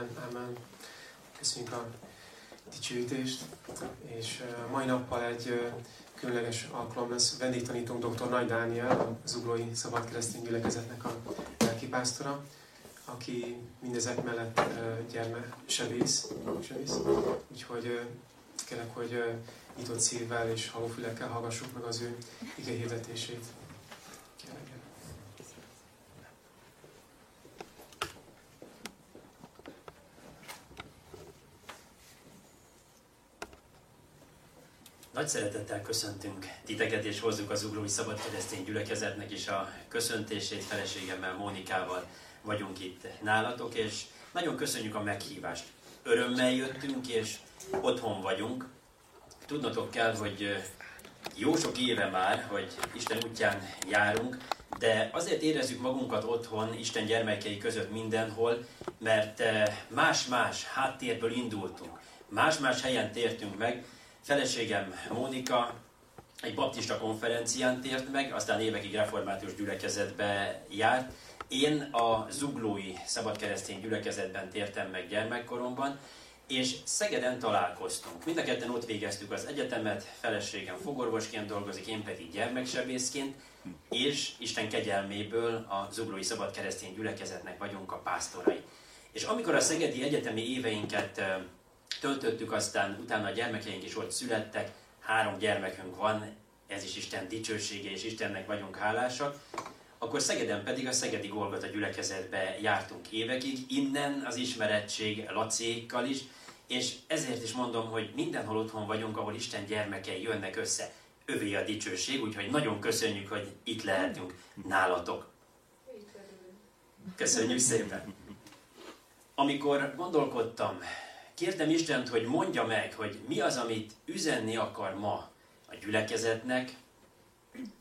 Amen, amen. Köszönjük a dicsőítést, és mai nappal egy különleges alkalom lesz. Vendégtanítónk dr. Nagy Dániel, a Zuglói Szabad Keresztény Gyülekezetnek a lelkipásztora, aki mindezek mellett gyermesebész, sebész. Úgyhogy kérlek, hogy nyitott szívvel és halófülekkel hallgassuk meg az ő ige hirdetését. Nagy szeretettel köszöntünk titeket, és hozzuk az Ugrói Szabad Keresztény Gyülekezetnek is a köszöntését feleségemmel, Mónikával vagyunk itt nálatok, és nagyon köszönjük a meghívást. Örömmel jöttünk, és otthon vagyunk. Tudnotok kell, hogy jó sok éve már, hogy Isten útján járunk, de azért érezzük magunkat otthon, Isten gyermekei között mindenhol, mert más-más háttérből indultunk. Más-más helyen tértünk meg, Feleségem Mónika egy baptista konferencián tért meg, aztán évekig református gyülekezetbe járt. Én a Zuglói Szabadkeresztény gyülekezetben tértem meg gyermekkoromban, és Szegeden találkoztunk. Mind a ketten ott végeztük az egyetemet, feleségem fogorvosként dolgozik, én pedig gyermeksebészként, és Isten kegyelméből a Zuglói Szabadkeresztény gyülekezetnek vagyunk a pásztorai. És amikor a szegedi egyetemi éveinket töltöttük, aztán utána a gyermekeink is ott születtek, három gyermekünk van, ez is Isten dicsősége, és Istennek vagyunk hálásak. Akkor Szegeden pedig a Szegedi Golgota gyülekezetbe jártunk évekig, innen az ismerettség Lacékkal is, és ezért is mondom, hogy mindenhol otthon vagyunk, ahol Isten gyermekei jönnek össze. Övé a dicsőség, úgyhogy nagyon köszönjük, hogy itt lehetünk nálatok. Köszönjük szépen! Amikor gondolkodtam kértem Istent, hogy mondja meg, hogy mi az, amit üzenni akar ma a gyülekezetnek,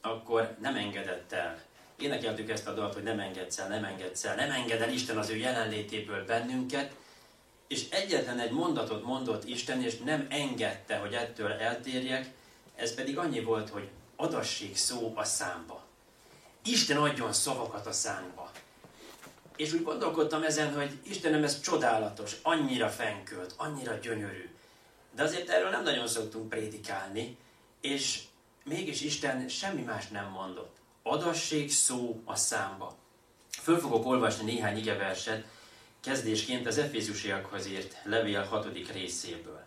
akkor nem engedett el. Énekeltük ezt a dalt, hogy nem engedsz el, nem engedsz el, nem enged el Isten az ő jelenlétéből bennünket, és egyetlen egy mondatot mondott Isten, és nem engedte, hogy ettől eltérjek, ez pedig annyi volt, hogy adassék szó a számba. Isten adjon szavakat a számba. És úgy gondolkodtam ezen, hogy Istenem, ez csodálatos, annyira fenkölt, annyira gyönyörű. De azért erről nem nagyon szoktunk prédikálni, és mégis Isten semmi más nem mondott. Adassék szó a számba. Föl fogok olvasni néhány igeverset, kezdésként az Efézusiakhoz írt levél 6. részéből.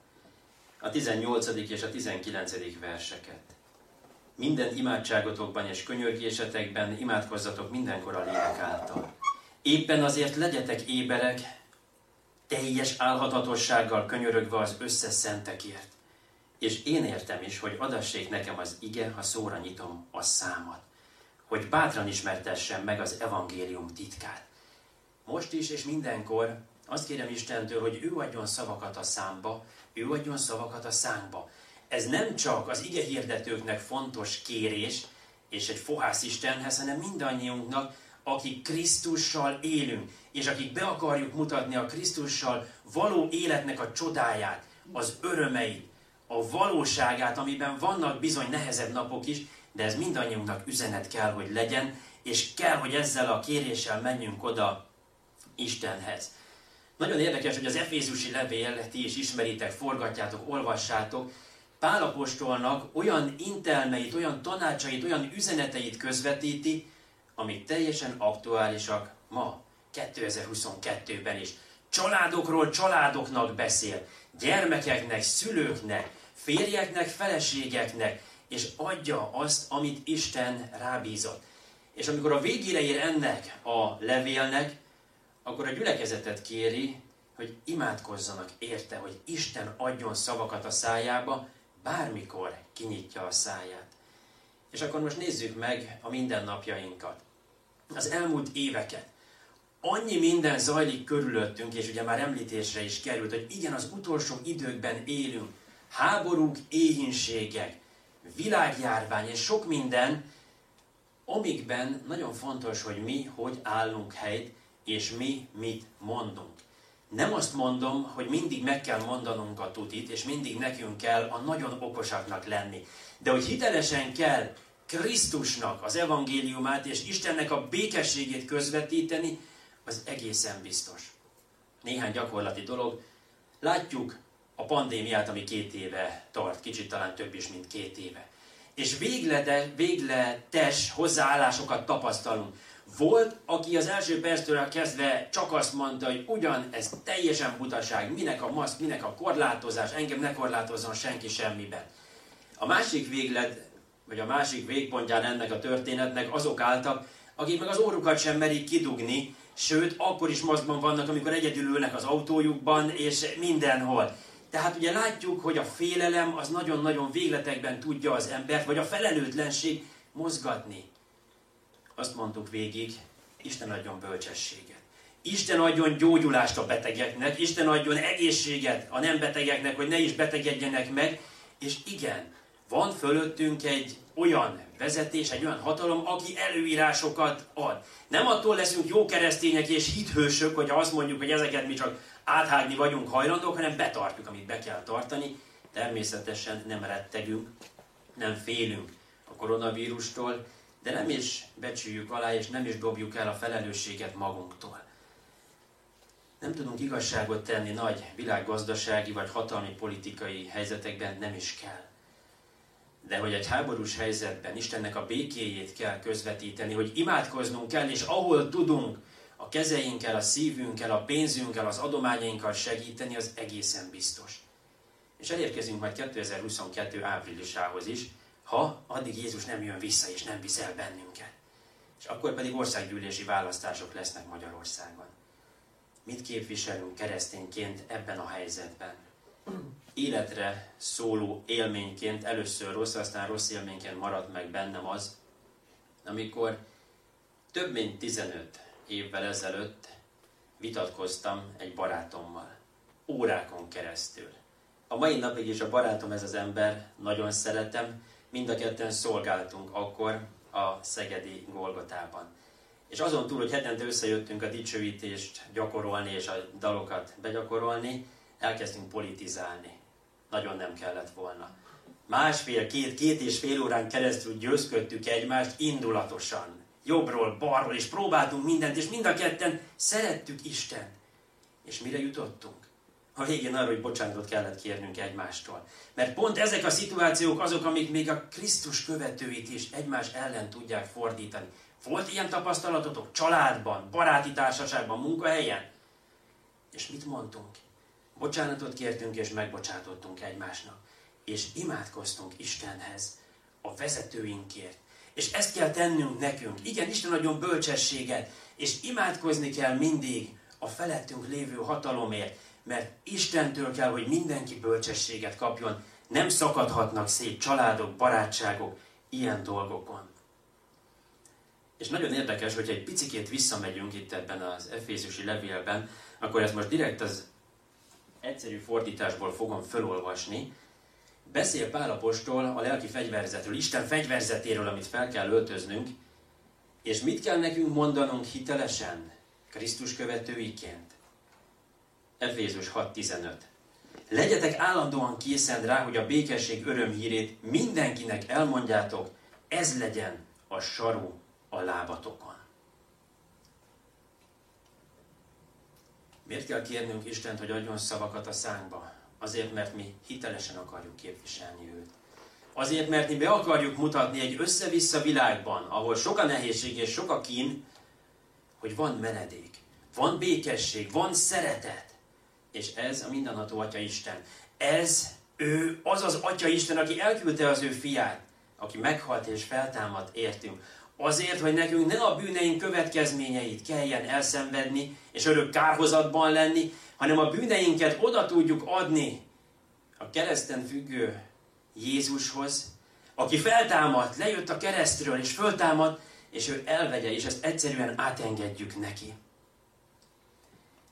A 18. és a 19. verseket. Minden imádságotokban és könyörgésetekben imádkozzatok mindenkor a lélek által Éppen azért legyetek éberek, teljes álhatatossággal könyörögve az összes szentekért. És én értem is, hogy adassék nekem az ige, ha szóra nyitom a számat, hogy bátran ismertessem meg az evangélium titkát. Most is és mindenkor azt kérem Istentől, hogy ő adjon szavakat a számba, ő adjon szavakat a szánkba. Ez nem csak az ige hirdetőknek fontos kérés, és egy fohász Istenhez, hanem mindannyiunknak, akik Krisztussal élünk, és akik be akarjuk mutatni a Krisztussal való életnek a csodáját, az örömeit, a valóságát, amiben vannak bizony nehezebb napok is, de ez mindannyiunknak üzenet kell, hogy legyen, és kell, hogy ezzel a kéréssel menjünk oda Istenhez. Nagyon érdekes, hogy az Efézusi levél, ti is ismeritek, forgatjátok, olvassátok, Pálapostolnak olyan intelmeit, olyan tanácsait, olyan üzeneteit közvetíti, amik teljesen aktuálisak ma, 2022-ben is. Családokról családoknak beszél, gyermekeknek, szülőknek, férjeknek, feleségeknek, és adja azt, amit Isten rábízott. És amikor a végére ér ennek a levélnek, akkor a gyülekezetet kéri, hogy imádkozzanak érte, hogy Isten adjon szavakat a szájába, bármikor kinyitja a száját. És akkor most nézzük meg a mindennapjainkat. Az elmúlt éveket. Annyi minden zajlik körülöttünk, és ugye már említésre is került, hogy igen, az utolsó időkben élünk. Háborúk, éhínségek, világjárvány és sok minden, amikben nagyon fontos, hogy mi hogy állunk helyt, és mi mit mondunk. Nem azt mondom, hogy mindig meg kell mondanunk a tutit, és mindig nekünk kell a nagyon okosaknak lenni. De hogy hitelesen kell Krisztusnak az evangéliumát és Istennek a békességét közvetíteni, az egészen biztos. néhány gyakorlati dolog. Látjuk a pandémiát, ami két éve tart, kicsit talán több is, mint két éve. És véglede, végletes hozzáállásokat tapasztalunk. Volt, aki az első perctől kezdve csak azt mondta, hogy ugyan ez teljesen butaság, minek a maszk, minek a korlátozás, engem ne korlátozzon senki semmiben. A másik véglet, vagy a másik végpontján ennek a történetnek azok álltak, akik meg az órukat sem merik kidugni, sőt, akkor is maszkban vannak, amikor egyedül ülnek az autójukban, és mindenhol. Tehát ugye látjuk, hogy a félelem az nagyon-nagyon végletekben tudja az embert, vagy a felelőtlenség mozgatni. Azt mondtuk végig, Isten adjon bölcsességet. Isten adjon gyógyulást a betegeknek, Isten adjon egészséget a nem betegeknek, hogy ne is betegedjenek meg, és igen, van fölöttünk egy olyan vezetés, egy olyan hatalom, aki előírásokat ad. Nem attól leszünk jó keresztények és hithősök, hogy azt mondjuk, hogy ezeket mi csak áthágni vagyunk hajlandók, hanem betartjuk, amit be kell tartani. Természetesen nem rettegünk, nem félünk a koronavírustól, de nem is becsüljük alá, és nem is dobjuk el a felelősséget magunktól. Nem tudunk igazságot tenni nagy világgazdasági vagy hatalmi politikai helyzetekben, nem is kell. De hogy egy háborús helyzetben Istennek a békéjét kell közvetíteni, hogy imádkoznunk kell, és ahol tudunk, a kezeinkkel, a szívünkkel, a pénzünkkel, az adományainkkal segíteni, az egészen biztos. És elérkezünk majd 2022 áprilisához is, ha addig Jézus nem jön vissza és nem viszel bennünket. És akkor pedig országgyűlési választások lesznek Magyarországon. Mit képviselünk keresztényként ebben a helyzetben? Életre szóló élményként, először rossz, aztán rossz élményként maradt meg bennem az, amikor több mint 15 évvel ezelőtt vitatkoztam egy barátommal. Órákon keresztül. A mai napig is a barátom ez az ember, nagyon szeretem, mind a ketten szolgáltunk akkor a Szegedi Golgotában. És azon túl, hogy hetente összejöttünk a dicsőítést gyakorolni és a dalokat begyakorolni, elkezdtünk politizálni. Nagyon nem kellett volna. Másfél, két, két és fél órán keresztül győzködtük egymást indulatosan jobbról, balról, és próbáltunk mindent, és mind a ketten szerettük Isten. És mire jutottunk? A végén arra, hogy bocsánatot kellett kérnünk egymástól. Mert pont ezek a szituációk azok, amik még a Krisztus követőit is egymás ellen tudják fordítani. Volt ilyen tapasztalatotok családban, baráti társaságban, munkahelyen? És mit mondtunk? Bocsánatot kértünk és megbocsátottunk egymásnak. És imádkoztunk Istenhez, a vezetőinkért, és ezt kell tennünk nekünk. Igen, Isten adjon bölcsességet, és imádkozni kell mindig a felettünk lévő hatalomért, mert Istentől kell, hogy mindenki bölcsességet kapjon. Nem szakadhatnak szét családok, barátságok ilyen dolgokon. És nagyon érdekes, hogy egy picikét visszamegyünk itt ebben az Efézusi levélben, akkor ezt most direkt az egyszerű fordításból fogom felolvasni, Beszél Pálapostól a lelki fegyverzetről, Isten fegyverzetéről, amit fel kell öltöznünk, és mit kell nekünk mondanunk hitelesen, Krisztus követőiként? Efézus 6.15 Legyetek állandóan készen rá, hogy a békesség örömhírét mindenkinek elmondjátok, ez legyen a saru a lábatokon. Miért kell kérnünk Istent, hogy adjon szavakat a szánkba? Azért, mert mi hitelesen akarjuk képviselni őt. Azért, mert mi be akarjuk mutatni egy össze-vissza világban, ahol sok a nehézség és sok a kín, hogy van menedék, van békesség, van szeretet. És ez a mindenható Atya Isten. Ez ő az az Atya Isten, aki elküldte az ő fiát, aki meghalt és feltámadt értünk. Azért, hogy nekünk ne a bűneink következményeit kelljen elszenvedni, és örök kárhozatban lenni, hanem a bűneinket oda tudjuk adni a kereszten függő Jézushoz, aki feltámadt, lejött a keresztről, és föltámadt, és ő elvegye, és ezt egyszerűen átengedjük neki.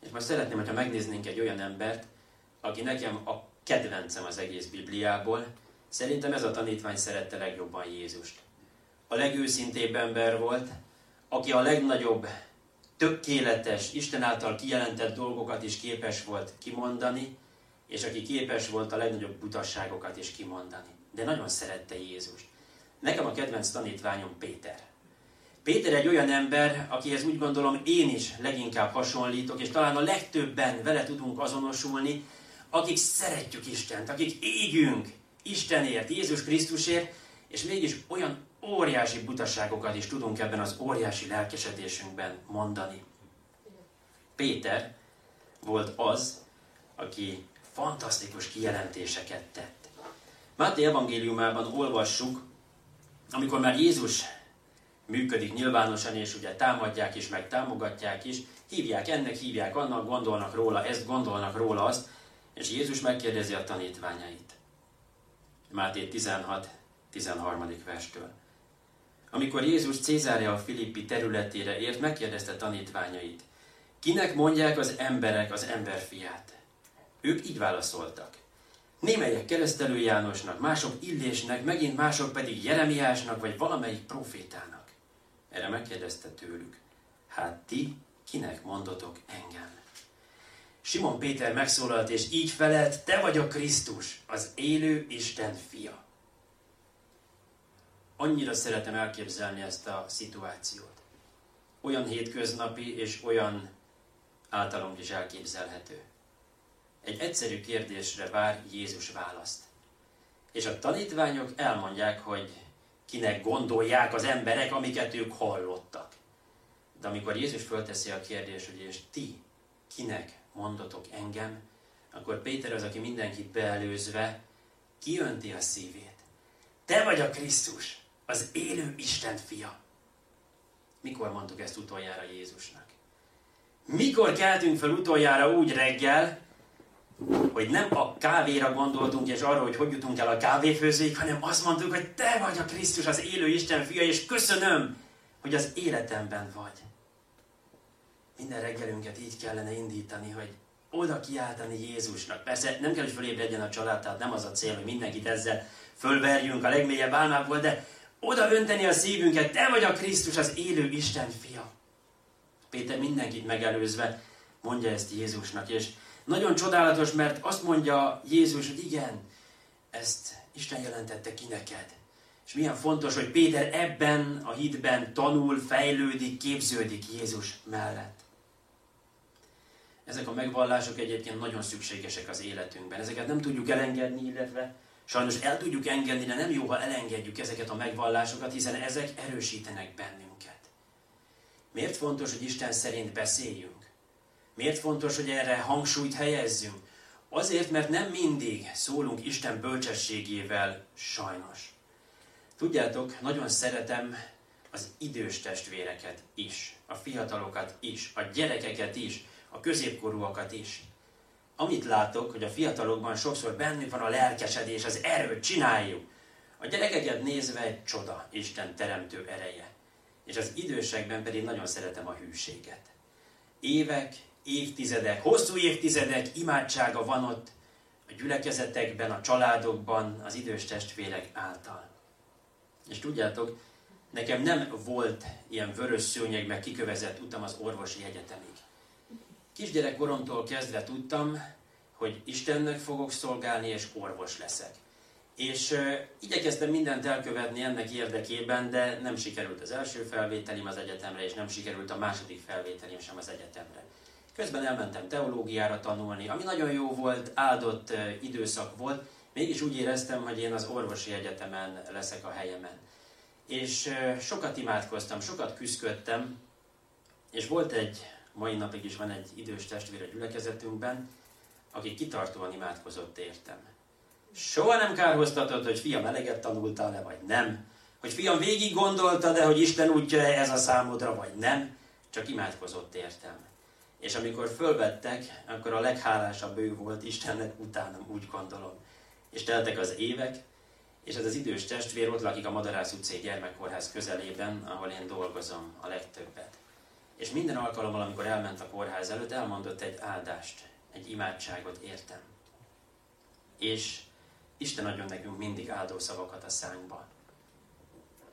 És most szeretném, hogyha megnéznénk egy olyan embert, aki nekem a kedvencem az egész Bibliából, szerintem ez a tanítvány szerette legjobban Jézust. A legőszintébb ember volt, aki a legnagyobb tökéletes, Isten által kijelentett dolgokat is képes volt kimondani, és aki képes volt a legnagyobb butasságokat is kimondani. De nagyon szerette Jézust. Nekem a kedvenc tanítványom Péter. Péter egy olyan ember, akihez úgy gondolom én is leginkább hasonlítok, és talán a legtöbben vele tudunk azonosulni, akik szeretjük Istent, akik égünk Istenért, Jézus Krisztusért, és mégis olyan óriási butaságokat is tudunk ebben az óriási lelkesedésünkben mondani. Péter volt az, aki fantasztikus kijelentéseket tett. Máté evangéliumában olvassuk, amikor már Jézus működik nyilvánosan, és ugye támadják is, meg támogatják is, hívják ennek, hívják annak, gondolnak róla ezt, gondolnak róla azt, és Jézus megkérdezi a tanítványait. Máté 16, 13. verstől. Amikor Jézus Cézárea a Filippi területére ért, megkérdezte tanítványait, kinek mondják az emberek az emberfiát? Ők így válaszoltak. Némelyek keresztelő Jánosnak, mások Illésnek, megint mások pedig Jeremiásnak, vagy valamelyik profétának. Erre megkérdezte tőlük, hát ti kinek mondotok engem? Simon Péter megszólalt, és így felelt, te vagy a Krisztus, az élő Isten fia. Annyira szeretem elképzelni ezt a szituációt. Olyan hétköznapi és olyan általunk is elképzelhető. Egy egyszerű kérdésre vár Jézus választ. És a tanítványok elmondják, hogy kinek gondolják az emberek, amiket ők hallottak. De amikor Jézus fölteszi a kérdést, hogy és ti kinek mondotok engem, akkor Péter az, aki mindenkit beelőzve, kiönti a szívét. Te vagy a Krisztus, az élő Isten fia. Mikor mondtuk ezt utoljára Jézusnak? Mikor keltünk fel utoljára úgy reggel, hogy nem a kávéra gondoltunk, és arra, hogy hogy jutunk el a kávéfőzőig, hanem azt mondtuk, hogy te vagy a Krisztus, az élő Isten fia, és köszönöm, hogy az életemben vagy. Minden reggelünket így kellene indítani, hogy oda kiáltani Jézusnak. Persze nem kell, hogy fölébredjen a család, tehát nem az a cél, hogy mindenkit ezzel fölverjünk a legmélyebb álmából, de oda önteni a szívünket, te vagy a Krisztus, az élő Isten fia. Péter mindenkit megelőzve mondja ezt Jézusnak, és nagyon csodálatos, mert azt mondja Jézus, hogy igen, ezt Isten jelentette ki neked. És milyen fontos, hogy Péter ebben a hitben tanul, fejlődik, képződik Jézus mellett. Ezek a megvallások egyébként nagyon szükségesek az életünkben. Ezeket nem tudjuk elengedni, illetve sajnos el tudjuk engedni, de nem jó, ha elengedjük ezeket a megvallásokat, hiszen ezek erősítenek bennünket. Miért fontos, hogy Isten szerint beszéljünk? Miért fontos, hogy erre hangsúlyt helyezzünk? Azért, mert nem mindig szólunk Isten bölcsességével, sajnos. Tudjátok, nagyon szeretem az idős testvéreket is, a fiatalokat is, a gyerekeket is, a középkorúakat is. Amit látok, hogy a fiatalokban sokszor bennük van a lelkesedés, az erő, csináljuk. A gyerekeket nézve egy csoda, Isten teremtő ereje. És az idősekben pedig nagyon szeretem a hűséget. Évek, évtizedek, hosszú évtizedek imádsága van ott a gyülekezetekben, a családokban, az idős testvérek által. És tudjátok, nekem nem volt ilyen vörös szőnyeg, meg kikövezett utam az orvosi egyetemig. Kisgyerekkoromtól kezdve tudtam, hogy Istennek fogok szolgálni, és orvos leszek. És uh, igyekeztem mindent elkövetni ennek érdekében, de nem sikerült az első felvételim az egyetemre, és nem sikerült a második felvételim sem az egyetemre. Közben elmentem teológiára tanulni, ami nagyon jó volt, áldott uh, időszak volt, mégis úgy éreztem, hogy én az orvosi egyetemen leszek a helyemen. És uh, sokat imádkoztam, sokat küzdködtem, és volt egy mai napig is van egy idős testvér a gyülekezetünkben, aki kitartóan imádkozott értem. Soha nem kárhoztatod, hogy fiam eleget tanultál-e, vagy nem. Hogy fiam végig gondoltad de hogy Isten útja ez a számodra, vagy nem. Csak imádkozott értem. És amikor fölvettek, akkor a leghálásabb ő volt Istennek utánam, úgy gondolom. És teltek az évek, és ez az idős testvér ott lakik a Madarász utcai gyermekkórház közelében, ahol én dolgozom a legtöbbet. És minden alkalommal, amikor elment a kórház előtt, elmondott egy áldást, egy imádságot értem. És Isten adjon nekünk mindig áldó szavakat a szánkba.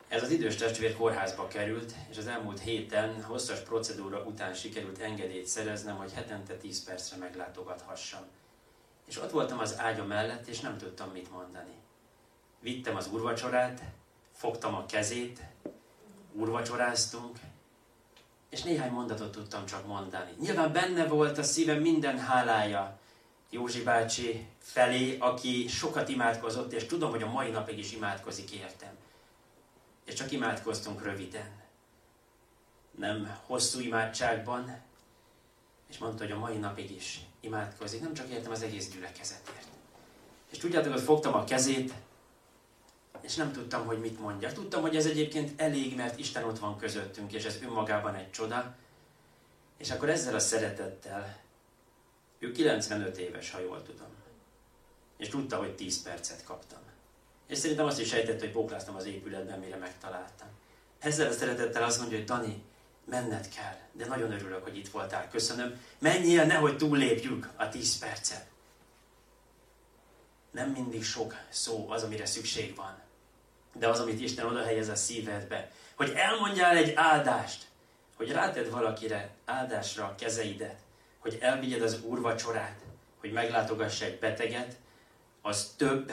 Ez az idős testvér kórházba került, és az elmúlt héten hosszas procedúra után sikerült engedélyt szereznem, hogy hetente 10 percre meglátogathassam. És ott voltam az ágya mellett, és nem tudtam mit mondani. Vittem az urvacsorát, fogtam a kezét, úrvacsoráztunk, és néhány mondatot tudtam csak mondani. Nyilván benne volt a szívem minden hálája Józsi bácsi felé, aki sokat imádkozott, és tudom, hogy a mai napig is imádkozik értem. És csak imádkoztunk röviden. Nem hosszú imádságban, és mondta, hogy a mai napig is imádkozik, nem csak értem az egész gyülekezetért. És tudjátok, hogy fogtam a kezét, és nem tudtam, hogy mit mondjak. Tudtam, hogy ez egyébként elég, mert Isten ott van közöttünk, és ez önmagában egy csoda. És akkor ezzel a szeretettel, ő 95 éves, ha jól tudom. És tudta, hogy 10 percet kaptam. És szerintem azt is sejtett, hogy pókláztam az épületben, mire megtaláltam. Ezzel a szeretettel azt mondja, hogy Dani, menned kell, de nagyon örülök, hogy itt voltál, köszönöm. Menjél, nehogy túllépjük a 10 percet. Nem mindig sok szó az, amire szükség van de az, amit Isten oda helyez a szívedbe. Hogy elmondjál egy áldást, hogy ráted valakire áldásra a kezeidet, hogy elvigyed az úrvacsorát, hogy meglátogass egy beteget, az több,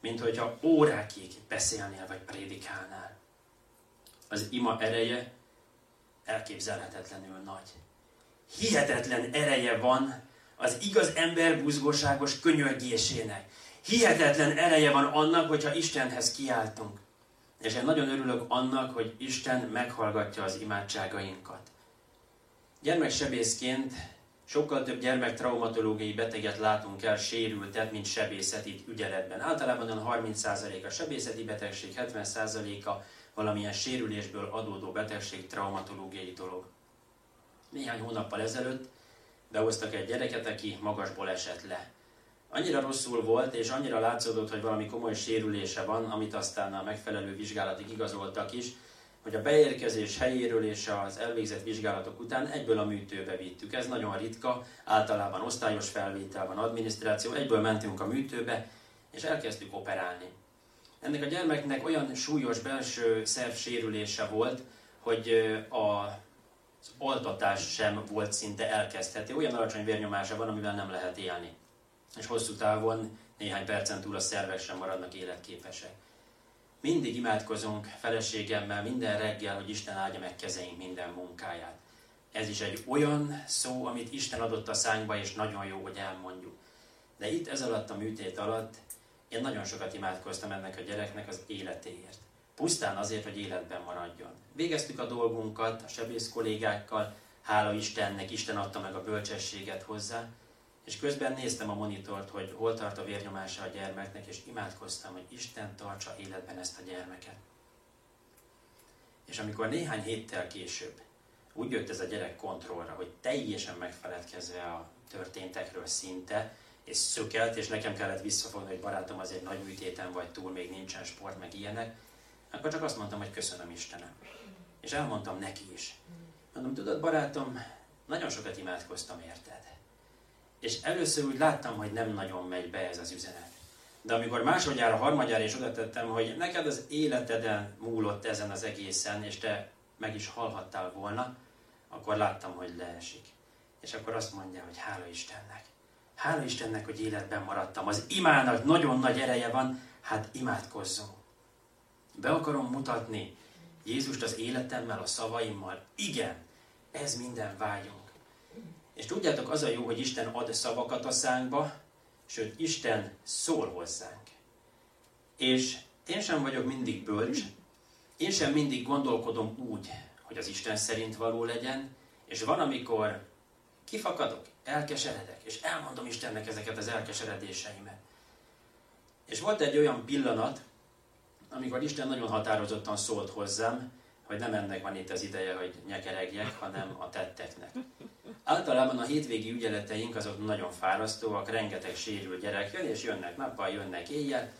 mint hogyha órákig beszélnél vagy prédikálnál. Az ima ereje elképzelhetetlenül nagy. Hihetetlen ereje van az igaz ember buzgóságos könyörgésének. Hihetetlen ereje van annak, hogyha Istenhez kiáltunk. És én nagyon örülök annak, hogy Isten meghallgatja az imádságainkat. Gyermeksebészként sokkal több gyermektraumatológiai beteget látunk el sérültet, mint sebészeti ügyeletben. Általában a 30% a sebészeti betegség, 70%-a valamilyen sérülésből adódó betegség traumatológiai dolog. Néhány hónappal ezelőtt behoztak egy gyereket, aki magasból esett le annyira rosszul volt, és annyira látszódott, hogy valami komoly sérülése van, amit aztán a megfelelő vizsgálatig igazoltak is, hogy a beérkezés helyéről és az elvégzett vizsgálatok után egyből a műtőbe vittük. Ez nagyon ritka, általában osztályos felvétel van, adminisztráció, egyből mentünk a műtőbe, és elkezdtük operálni. Ennek a gyermeknek olyan súlyos belső szerv sérülése volt, hogy a az oltatás sem volt szinte elkezdhető. Olyan alacsony vérnyomása van, amivel nem lehet élni és hosszú távon néhány percen túl a szervek sem maradnak életképesek. Mindig imádkozunk feleségemmel minden reggel, hogy Isten áldja meg kezeink minden munkáját. Ez is egy olyan szó, amit Isten adott a szánkba, és nagyon jó, hogy elmondjuk. De itt ez alatt a műtét alatt én nagyon sokat imádkoztam ennek a gyereknek az életéért. Pusztán azért, hogy életben maradjon. Végeztük a dolgunkat a sebész kollégákkal, hála Istennek, Isten adta meg a bölcsességet hozzá, és közben néztem a monitort, hogy hol tart a vérnyomása a gyermeknek, és imádkoztam, hogy Isten tartsa életben ezt a gyermeket. És amikor néhány héttel később úgy jött ez a gyerek kontrollra, hogy teljesen megfeledkezve a történtekről szinte, és szökelt, és nekem kellett visszafogni, hogy barátom az egy nagy műtéten vagy túl, még nincsen sport, meg ilyenek, akkor csak azt mondtam, hogy köszönöm Istenem. És elmondtam neki is. Mondom, tudod barátom, nagyon sokat imádkoztam érted. És először úgy láttam, hogy nem nagyon megy be ez az üzenet. De amikor másodjára, harmadjára is oda tettem, hogy neked az életeden múlott ezen az egészen, és te meg is hallhattál volna, akkor láttam, hogy leesik. És akkor azt mondja, hogy hála Istennek. Hála Istennek, hogy életben maradtam. Az imának nagyon nagy ereje van, hát imádkozzunk. Be akarom mutatni Jézust az életemmel, a szavaimmal. Igen, ez minden vágyunk. És tudjátok, az a jó, hogy Isten ad szavakat a szánkba, sőt, Isten szól hozzánk. És én sem vagyok mindig bölcs, én sem mindig gondolkodom úgy, hogy az Isten szerint való legyen, és van, amikor kifakadok, elkeseredek, és elmondom Istennek ezeket az elkeseredéseimet. És volt egy olyan pillanat, amikor Isten nagyon határozottan szólt hozzám, hogy nem ennek van itt az ideje, hogy nyekeregjek, hanem a tetteknek. Általában a hétvégi ügyeleteink azok nagyon fárasztóak, rengeteg sérül gyerek jön, és jönnek nappal, jönnek éjjel,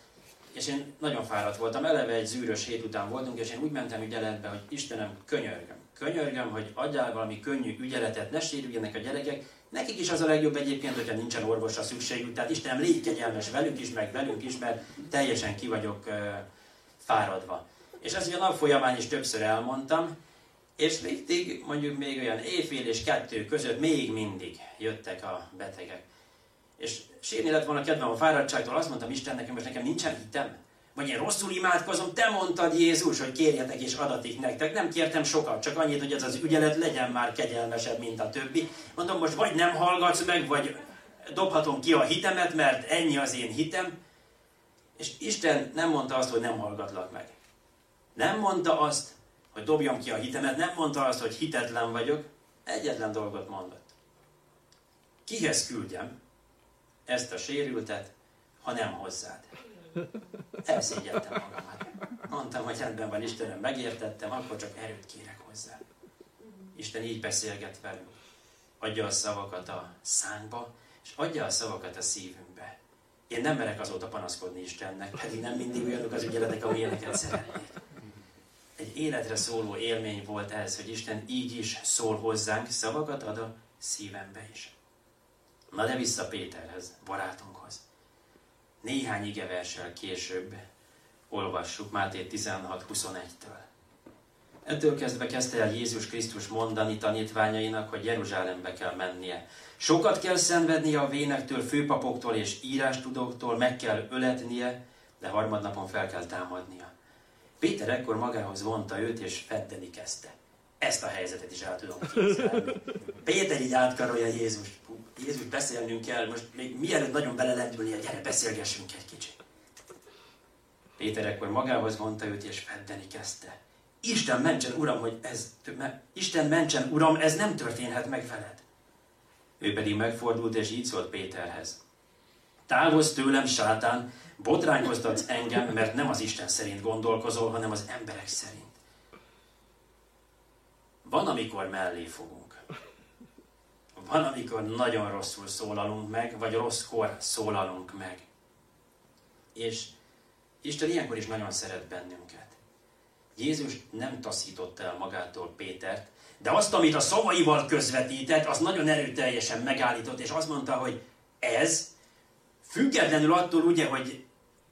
és én nagyon fáradt voltam, eleve egy zűrös hét után voltunk, és én úgy mentem ügyeletbe, hogy Istenem, könyörgöm, könyörgöm, hogy adjál valami könnyű ügyeletet, ne sérüljenek a gyerekek, Nekik is az a legjobb egyébként, hogyha nincsen orvosra szükségük, tehát Istenem, légy kegyelmes velük is, meg velünk is, mert teljesen ki vagyok uh, fáradva. És ezt a nap folyamán is többször elmondtam, és mindig, mondjuk még olyan éjfél és kettő között még mindig jöttek a betegek. És sírni lett volna kedvem a fáradtságtól, azt mondtam Istennek, hogy most nekem nincsen hitem, Vagy én rosszul imádkozom, te mondtad Jézus, hogy kérjetek és adatik nektek. Nem kértem sokat, csak annyit, hogy ez az ügyelet legyen már kegyelmesebb, mint a többi. Mondom, most vagy nem hallgatsz meg, vagy dobhatom ki a hitemet, mert ennyi az én hitem. És Isten nem mondta azt, hogy nem hallgatlak meg. Nem mondta azt, hogy dobjam ki a hitemet, nem mondta azt, hogy hitetlen vagyok. Egyetlen dolgot mondott. Kihez küldjem ezt a sérültet, ha nem hozzád? Elszégyeltem magamat. Mondtam, hogy rendben van, Istenem, megértettem, akkor csak erőt kérek hozzá. Isten így beszélget velünk. Adja a szavakat a szánkba, és adja a szavakat a szívünkbe. Én nem merek azóta panaszkodni Istennek, pedig nem mindig olyanok az ügyeletek, amilyeneket szeretnék. Egy életre szóló élmény volt ez, hogy Isten így is szól hozzánk, szavakat ad a szívembe is. Na de vissza Péterhez, barátunkhoz. Néhány igeversel később olvassuk Máté 16.21-től. Ettől kezdve kezdte el Jézus Krisztus mondani tanítványainak, hogy Jeruzsálembe kell mennie. Sokat kell szenvednie a vénektől, főpapoktól és írástudóktól, meg kell öletnie, de harmadnapon fel kell támadnia. Péter ekkor magához vonta őt, és feddeni kezdte. Ezt a helyzetet is el tudom képzelni. Péter így átkarolja Jézus. Jézus, beszélnünk kell, most még mielőtt nagyon belelendülnie, gyere, beszélgessünk egy kicsit. Péter ekkor magához vonta őt, és feddeni kezdte. Isten mentsen, Uram, hogy ez, Isten mentsen, Uram, ez nem történhet meg veled. Ő pedig megfordult, és így szólt Péterhez. Távozz tőlem, sátán, botránykoztatsz engem, mert nem az Isten szerint gondolkozol, hanem az emberek szerint. Van, amikor mellé fogunk. Van, amikor nagyon rosszul szólalunk meg, vagy rosszkor szólalunk meg. És Isten ilyenkor is nagyon szeret bennünket. Jézus nem taszította el magától Pétert, de azt, amit a szavaival közvetített, az nagyon erőteljesen megállított, és azt mondta, hogy ez, függetlenül attól ugye, hogy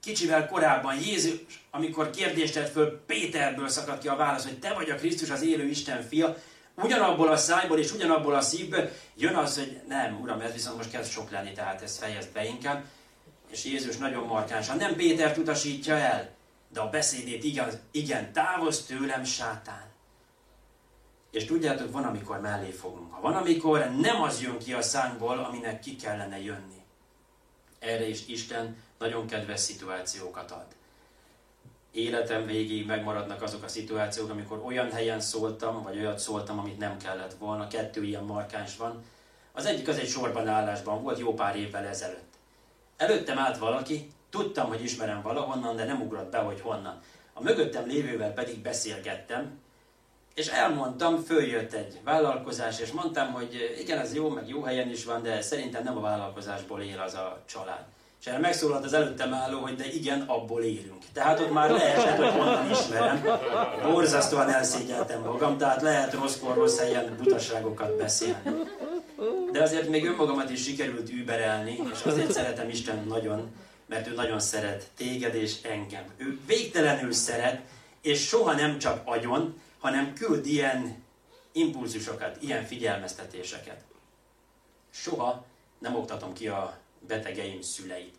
kicsivel korábban Jézus, amikor kérdést tett föl, Péterből szakadt ki a válasz, hogy te vagy a Krisztus, az élő Isten fia, ugyanabból a szájból és ugyanabból a szívből jön az, hogy nem, uram, ez viszont most kezd sok lenni, tehát ezt fejezd be inkább. És Jézus nagyon markánsan nem Pétert utasítja el, de a beszédét igen, igen távozz tőlem, sátán. És tudjátok, van, amikor mellé fogunk. Ha van, amikor nem az jön ki a szánkból, aminek ki kellene jönni. Erre is Isten nagyon kedves szituációkat ad. Életem végéig megmaradnak azok a szituációk, amikor olyan helyen szóltam, vagy olyat szóltam, amit nem kellett volna. Kettő ilyen markáns van. Az egyik az egy sorban állásban volt jó pár évvel ezelőtt. Előttem állt valaki, tudtam, hogy ismerem valahonnan, de nem ugrott be, hogy honnan. A mögöttem lévővel pedig beszélgettem, és elmondtam, följött egy vállalkozás, és mondtam, hogy igen, ez jó, meg jó helyen is van, de szerintem nem a vállalkozásból él az a család. És erre megszólalt az előttem álló, hogy de igen, abból élünk. Tehát ott már lehetett, hogy honnan ismerem. Borzasztóan elszégyeltem magam, tehát lehet rosszkor, rossz helyen butaságokat beszélni. De azért még önmagamat is sikerült überelni, és azért szeretem Isten nagyon, mert ő nagyon szeret téged és engem. Ő végtelenül szeret, és soha nem csak agyon, hanem küld ilyen impulzusokat, ilyen figyelmeztetéseket. Soha nem oktatom ki a betegeim szüleit.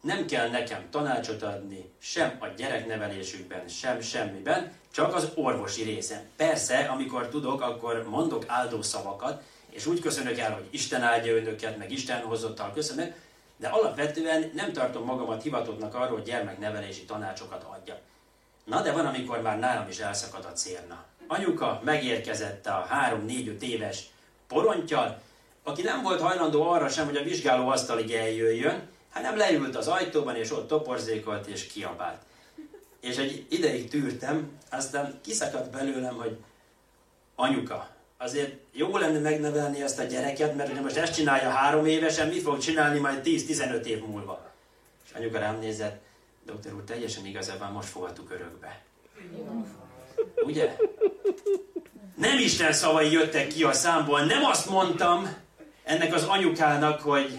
Nem kell nekem tanácsot adni, sem a gyereknevelésükben, sem semmiben, csak az orvosi részen. Persze, amikor tudok, akkor mondok áldó szavakat, és úgy köszönök el, hogy Isten áldja önöket, meg Isten hozottal köszönök, de alapvetően nem tartom magamat hivatottnak arról, hogy gyermeknevelési tanácsokat adjak. Na de van, amikor már nálam is elszakad a célna. Anyuka megérkezett a 3-4-5 éves porontyal, aki nem volt hajlandó arra sem, hogy a vizsgáló asztalig eljöjjön, hanem leült az ajtóban, és ott toporzékolt és kiabált. És egy ideig tűrtem, aztán kiszakadt belőlem, hogy anyuka, azért jó lenne megnevelni ezt a gyereket, mert ugye most ezt csinálja három évesen, mit fog csinálni majd 10-15 év múlva? És anyuka rám nézett, doktor úr, teljesen igazában most fogadtuk örökbe. Ugye? Nem Isten szavai jöttek ki a számból, nem azt mondtam, ennek az anyukának, hogy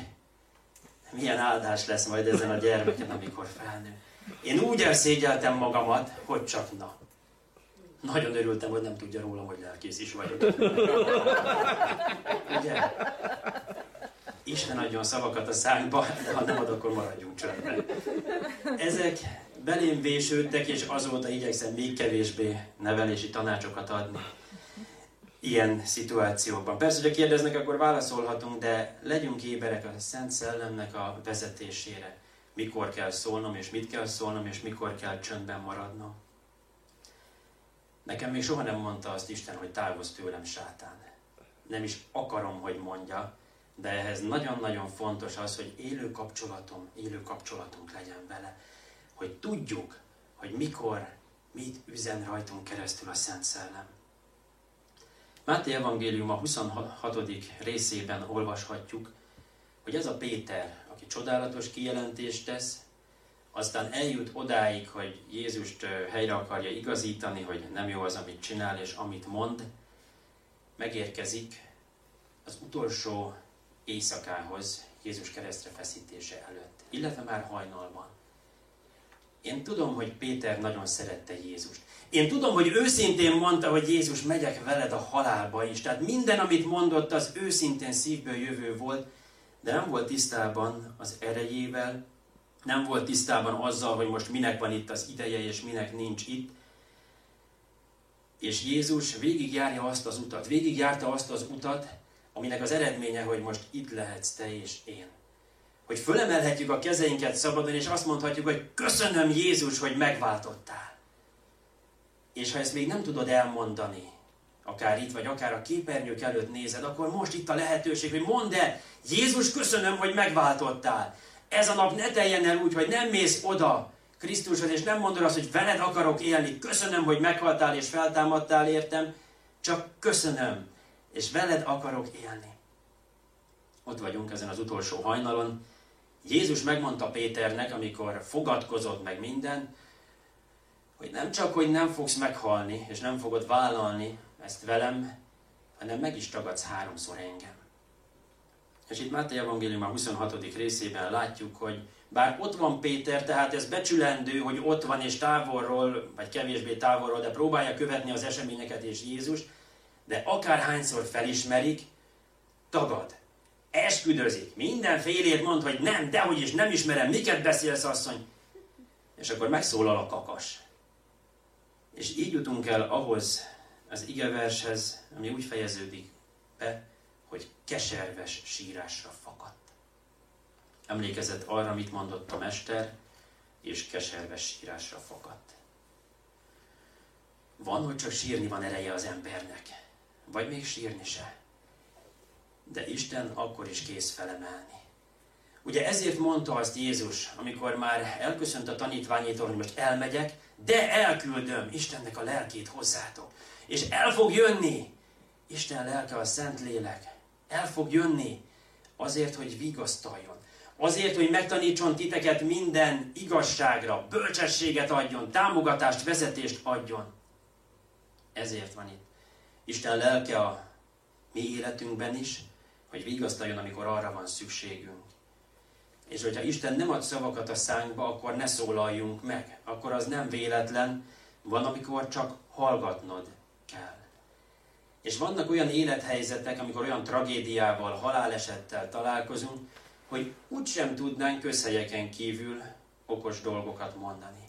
milyen áldás lesz majd ezen a gyermeken, amikor felnő. Én úgy elszégyeltem magamat, hogy csak na. Nagyon örültem, hogy nem tudja rólam, hogy lelkész is vagyok. Ugye? Isten adjon szavakat a szánkba, de ha nem ad, akkor maradjunk csöndben. Ezek belém vésődtek, és azóta igyekszem még kevésbé nevelési tanácsokat adni ilyen szituációkban. Persze, hogyha kérdeznek, akkor válaszolhatunk, de legyünk éberek a Szent Szellemnek a vezetésére. Mikor kell szólnom, és mit kell szólnom, és mikor kell csöndben maradnom. Nekem még soha nem mondta azt Isten, hogy távozz tőlem sátán. Nem is akarom, hogy mondja, de ehhez nagyon-nagyon fontos az, hogy élő kapcsolatom, élő kapcsolatunk legyen vele. Hogy tudjuk, hogy mikor, mit üzen rajtunk keresztül a Szent Szellem. Máté Evangélium a 26. részében olvashatjuk, hogy ez a Péter, aki csodálatos kijelentést tesz, aztán eljut odáig, hogy Jézust helyre akarja igazítani, hogy nem jó az, amit csinál és amit mond, megérkezik az utolsó éjszakához Jézus keresztre feszítése előtt, illetve már hajnalban. Én tudom, hogy Péter nagyon szerette Jézust. Én tudom, hogy őszintén mondta, hogy Jézus megyek veled a halálba is. Tehát minden, amit mondott, az őszintén szívből jövő volt, de nem volt tisztában az erejével, nem volt tisztában azzal, hogy most minek van itt az ideje, és minek nincs itt. És Jézus végigjárja azt az utat, végigjárta azt az utat, aminek az eredménye, hogy most itt lehetsz te és én. Hogy fölemelhetjük a kezeinket szabadon, és azt mondhatjuk, hogy köszönöm Jézus, hogy megváltottál. És ha ezt még nem tudod elmondani, akár itt, vagy akár a képernyők előtt nézed, akkor most itt a lehetőség, hogy mondd el, Jézus, köszönöm, hogy megváltottál. Ez a nap ne teljen el úgy, hogy nem mész oda Krisztushoz, és nem mondod azt, hogy veled akarok élni, köszönöm, hogy meghaltál és feltámadtál értem, csak köszönöm, és veled akarok élni. Ott vagyunk ezen az utolsó hajnalon. Jézus megmondta Péternek, amikor fogadkozott meg minden, hogy nem csak, hogy nem fogsz meghalni, és nem fogod vállalni ezt velem, hanem meg is tagadsz háromszor engem. És itt Máté Evangélium a 26. részében látjuk, hogy bár ott van Péter, tehát ez becsülendő, hogy ott van és távolról, vagy kevésbé távolról, de próbálja követni az eseményeket és Jézus, de akárhányszor felismerik, tagad, esküdözik, mindenfélét mond, hogy nem, dehogy is nem ismerem, miket beszélsz, asszony. És akkor megszólal a kakas. És így jutunk el ahhoz az igevershez, ami úgy fejeződik be, hogy keserves sírásra fakadt. Emlékezett arra, mit mondott a mester, és keserves sírásra fakadt. Van, hogy csak sírni van ereje az embernek, vagy még sírni se. De Isten akkor is kész felemelni. Ugye ezért mondta azt Jézus, amikor már elköszönt a tanítványétól, hogy most elmegyek, de elküldöm Istennek a lelkét hozzátok. És el fog jönni Isten lelke, a Szent Lélek. El fog jönni azért, hogy vigasztaljon. Azért, hogy megtanítson titeket minden igazságra, bölcsességet adjon, támogatást, vezetést adjon. Ezért van itt. Isten lelke a mi életünkben is, hogy vigasztaljon, amikor arra van szükségünk. És hogyha Isten nem ad szavakat a szánkba, akkor ne szólaljunk meg. Akkor az nem véletlen, van, amikor csak hallgatnod kell. És vannak olyan élethelyzetek, amikor olyan tragédiával, halálesettel találkozunk, hogy úgysem tudnánk közhelyeken kívül okos dolgokat mondani.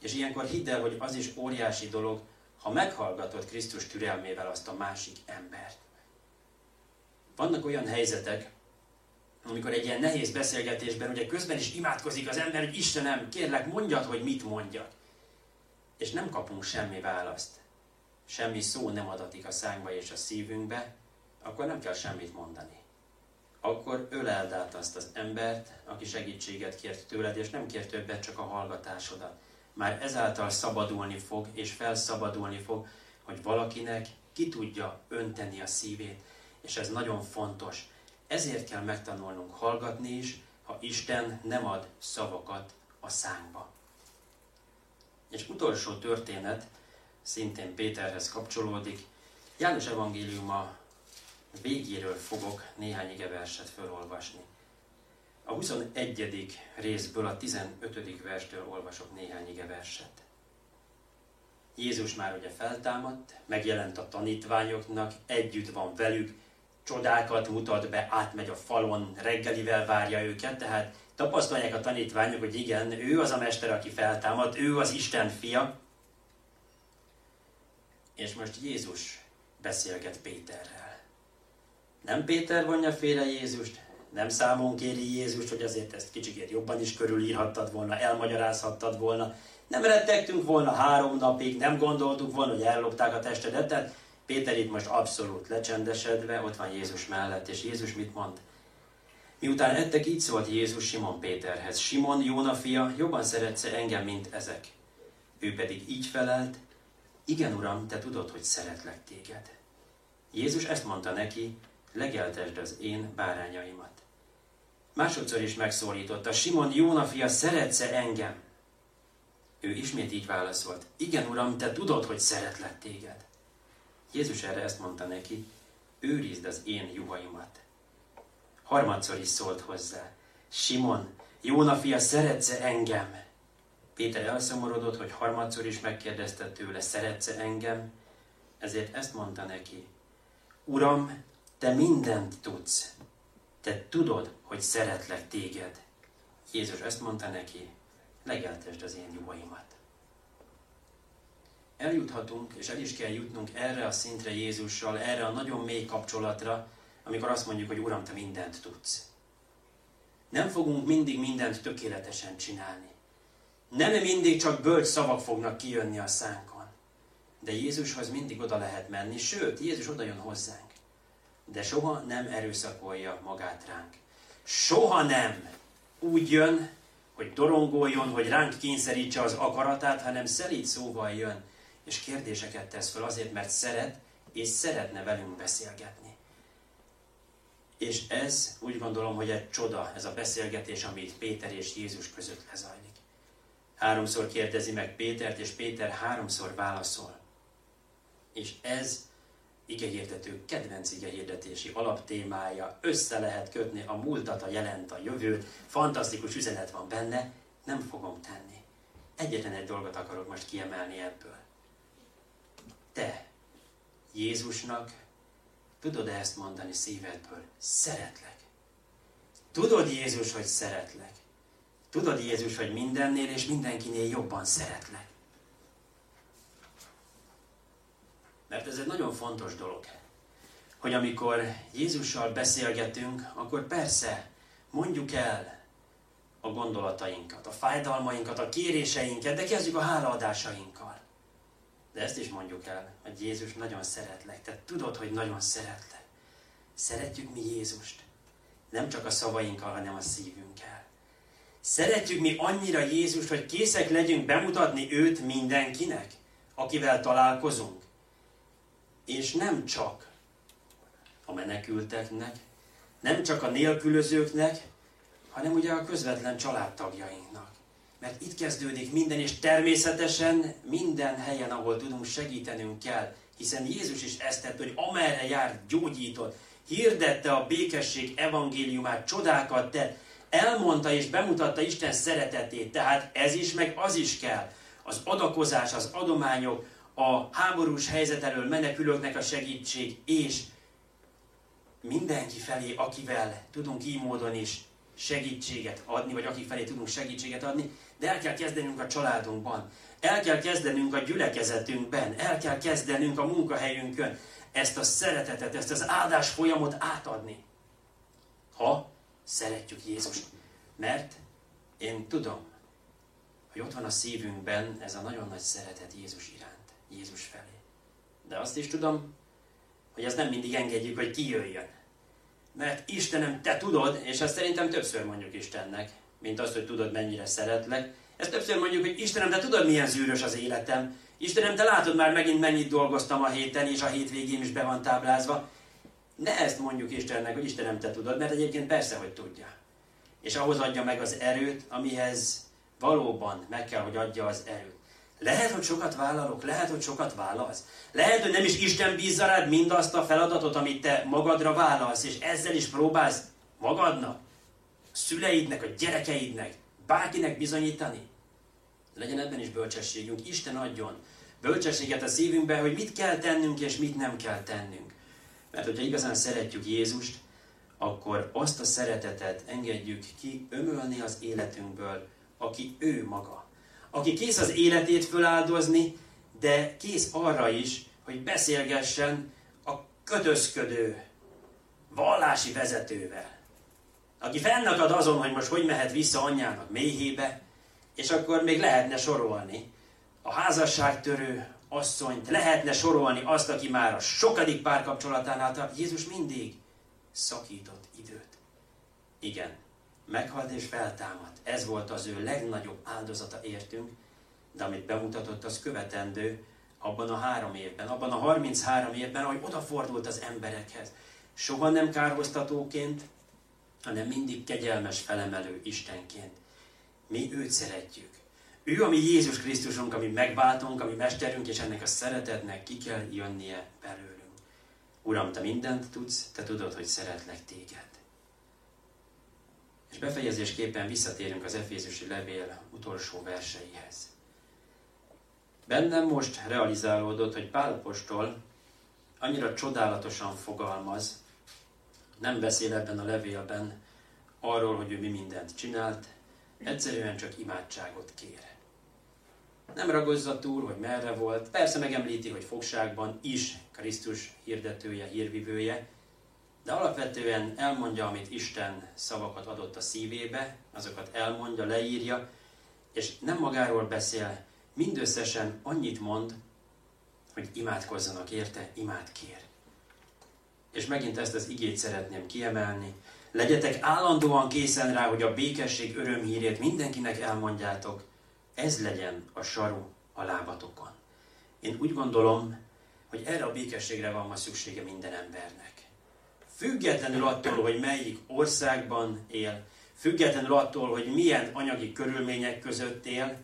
És ilyenkor hidd el, hogy az is óriási dolog, ha meghallgatod Krisztus türelmével azt a másik embert. Vannak olyan helyzetek, amikor egy ilyen nehéz beszélgetésben, ugye közben is imádkozik az ember, hogy Istenem, kérlek, mondjad, hogy mit mondjak. És nem kapunk semmi választ. Semmi szó nem adatik a szánkba és a szívünkbe, akkor nem kell semmit mondani. Akkor öleld át azt az embert, aki segítséget kért tőled, és nem kért többet, csak a hallgatásodat. Már ezáltal szabadulni fog, és felszabadulni fog, hogy valakinek ki tudja önteni a szívét. És ez nagyon fontos ezért kell megtanulnunk hallgatni is, ha Isten nem ad szavakat a szánkba. És utolsó történet, szintén Péterhez kapcsolódik. János evangéliuma végéről fogok néhány igeverset felolvasni. A 21. részből a 15. verstől olvasok néhány igeverset. Jézus már ugye feltámadt, megjelent a tanítványoknak, együtt van velük, csodákat mutat be, átmegy a falon, reggelivel várja őket, tehát Tapasztalják a tanítványok, hogy igen, ő az a mester, aki feltámadt, ő az Isten fia. És most Jézus beszélget Péterrel. Nem Péter vonja félre Jézust, nem számon kéri Jézus, hogy azért ezt kicsikét jobban is körülírhattad volna, elmagyarázhattad volna. Nem rettegtünk volna három napig, nem gondoltuk volna, hogy ellopták a testedet, tehát Péter itt most abszolút lecsendesedve, ott van Jézus mellett, és Jézus mit mond? Miután ettek, így szólt Jézus Simon Péterhez. Simon, Jóna fia, jobban szeretsz engem, mint ezek? Ő pedig így felelt, igen, Uram, te tudod, hogy szeretlek téged. Jézus ezt mondta neki, legeltesd az én bárányaimat. Másodszor is megszólította, Simon Jóna fia, szeretsz-e engem? Ő ismét így válaszolt, igen uram, te tudod, hogy szeretlek téged. Jézus erre ezt mondta neki, őrizd az én juhaimat. Harmadszor is szólt hozzá, Simon, Jóna fia, szeretsz-e engem? Péter elszomorodott, hogy harmadszor is megkérdezte tőle, szeretsz-e engem? Ezért ezt mondta neki, Uram, te mindent tudsz, te tudod, hogy szeretlek téged. Jézus ezt mondta neki, legeltesd az én juhaimat. Eljuthatunk, és el is kell jutnunk erre a szintre Jézussal, erre a nagyon mély kapcsolatra, amikor azt mondjuk, hogy Uram, te mindent tudsz. Nem fogunk mindig mindent tökéletesen csinálni. Nem mindig csak bölcs szavak fognak kijönni a szánkon. De Jézushoz mindig oda lehet menni, sőt, Jézus oda jön hozzánk de soha nem erőszakolja magát ránk. Soha nem úgy jön, hogy dorongoljon, hogy ránk kényszerítse az akaratát, hanem szelít szóval jön, és kérdéseket tesz fel azért, mert szeret, és szeretne velünk beszélgetni. És ez úgy gondolom, hogy egy csoda, ez a beszélgetés, amit Péter és Jézus között lezajlik. Háromszor kérdezi meg Pétert, és Péter háromszor válaszol. És ez igehirdető kedvenc igehirdetési alaptémája, össze lehet kötni a múltat, a jelent, a jövőt, fantasztikus üzenet van benne, nem fogom tenni. Egyetlen egy dolgot akarok most kiemelni ebből. Te, Jézusnak, tudod-e ezt mondani szívedből? Szeretlek. Tudod, Jézus, hogy szeretlek. Tudod, Jézus, hogy mindennél és mindenkinél jobban szeretlek. Mert ez egy nagyon fontos dolog, hogy amikor Jézussal beszélgetünk, akkor persze mondjuk el a gondolatainkat, a fájdalmainkat, a kéréseinket, de kezdjük a hálaadásainkkal. De ezt is mondjuk el, hogy Jézus nagyon szeretlek. Te tudod, hogy nagyon szeretlek. Szeretjük mi Jézust. Nem csak a szavainkkal, hanem a szívünkkel. Szeretjük mi annyira Jézust, hogy készek legyünk bemutatni őt mindenkinek, akivel találkozunk és nem csak a menekülteknek, nem csak a nélkülözőknek, hanem ugye a közvetlen családtagjainknak. Mert itt kezdődik minden, és természetesen minden helyen, ahol tudunk, segítenünk kell. Hiszen Jézus is ezt tett, hogy amerre járt, gyógyított, hirdette a békesség evangéliumát, csodákat tett, elmondta és bemutatta Isten szeretetét. Tehát ez is, meg az is kell. Az adakozás, az adományok, a háborús helyzet elől menekülőknek a segítség, és mindenki felé, akivel tudunk így módon is segítséget adni, vagy akik felé tudunk segítséget adni, de el kell kezdenünk a családunkban, el kell kezdenünk a gyülekezetünkben, el kell kezdenünk a munkahelyünkön ezt a szeretetet, ezt az áldás folyamot átadni. Ha szeretjük Jézust. Mert én tudom, hogy ott van a szívünkben ez a nagyon nagy szeretet Jézus iránt. Jézus felé. De azt is tudom, hogy ezt nem mindig engedjük, hogy kijöjjön. Mert Istenem, te tudod, és ezt szerintem többször mondjuk Istennek, mint azt, hogy tudod, mennyire szeretlek. Ezt többször mondjuk, hogy Istenem, te tudod, milyen zűrös az életem. Istenem, te látod már megint, mennyit dolgoztam a héten, és a hétvégén is be van táblázva. Ne ezt mondjuk Istennek, hogy Istenem, te tudod, mert egyébként persze, hogy tudja. És ahhoz adja meg az erőt, amihez valóban meg kell, hogy adja az erőt. Lehet, hogy sokat vállalok, lehet, hogy sokat vállalsz. Lehet, hogy nem is Isten bízza rád mindazt a feladatot, amit te magadra vállalsz, és ezzel is próbálsz magadnak, szüleidnek, a gyerekeidnek, bárkinek bizonyítani. Legyen ebben is bölcsességünk. Isten adjon bölcsességet a szívünkbe, hogy mit kell tennünk és mit nem kell tennünk. Mert hogyha igazán szeretjük Jézust, akkor azt a szeretetet engedjük ki ömölni az életünkből, aki ő maga. Aki kész az életét föláldozni, de kész arra is, hogy beszélgessen a kötözködő vallási vezetővel. Aki fennakad azon, hogy most hogy mehet vissza anyjának méhébe, és akkor még lehetne sorolni a házasságtörő asszonyt, lehetne sorolni azt, aki már a sokadik párkapcsolatánál tart. Jézus mindig szakított időt. Igen, meghalt és feltámadt. Ez volt az ő legnagyobb áldozata értünk, de amit bemutatott, az követendő abban a három évben, abban a 33 évben, ahogy odafordult az emberekhez. Soha nem kárhoztatóként, hanem mindig kegyelmes, felemelő Istenként. Mi őt szeretjük. Ő, ami Jézus Krisztusunk, ami megváltunk, ami mesterünk, és ennek a szeretetnek ki kell jönnie belőlünk. Uram, te mindent tudsz, te tudod, hogy szeretlek téged. És befejezésképpen visszatérünk az Efézusi levél utolsó verseihez. Bennem most realizálódott, hogy Pálapostól annyira csodálatosan fogalmaz, nem beszél ebben a levélben arról, hogy ő mi mindent csinált, egyszerűen csak imádságot kér. Nem ragozza túl, hogy merre volt, persze megemlíti, hogy fogságban is Krisztus hirdetője, hírvivője, de alapvetően elmondja, amit Isten szavakat adott a szívébe, azokat elmondja, leírja, és nem magáról beszél, mindösszesen annyit mond, hogy imádkozzanak érte, imád kér. És megint ezt az igét szeretném kiemelni. Legyetek állandóan készen rá, hogy a békesség örömhírét mindenkinek elmondjátok. Ez legyen a saru a lábatokon. Én úgy gondolom, hogy erre a békességre van ma szüksége minden embernek. Függetlenül attól, hogy melyik országban él, függetlenül attól, hogy milyen anyagi körülmények között él,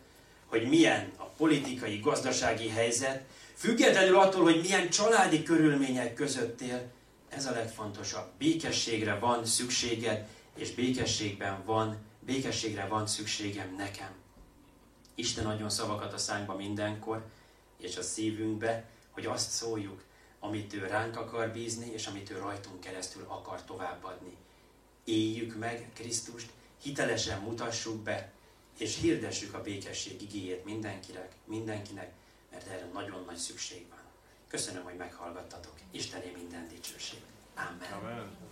hogy milyen a politikai, gazdasági helyzet, függetlenül attól, hogy milyen családi körülmények között él, ez a legfontosabb. Békességre van szükséged, és békességben van, békességre van szükségem nekem. Isten adjon szavakat a szánkba mindenkor, és a szívünkbe, hogy azt szóljuk, amit ő ránk akar bízni, és amit ő rajtunk keresztül akar továbbadni. Éljük meg Krisztust, hitelesen mutassuk be, és hirdessük a békesség igéjét mindenkinek, mindenkinek, mert erre nagyon nagy szükség van. Köszönöm, hogy meghallgattatok. Istené minden dicsőség. Amen. Amen.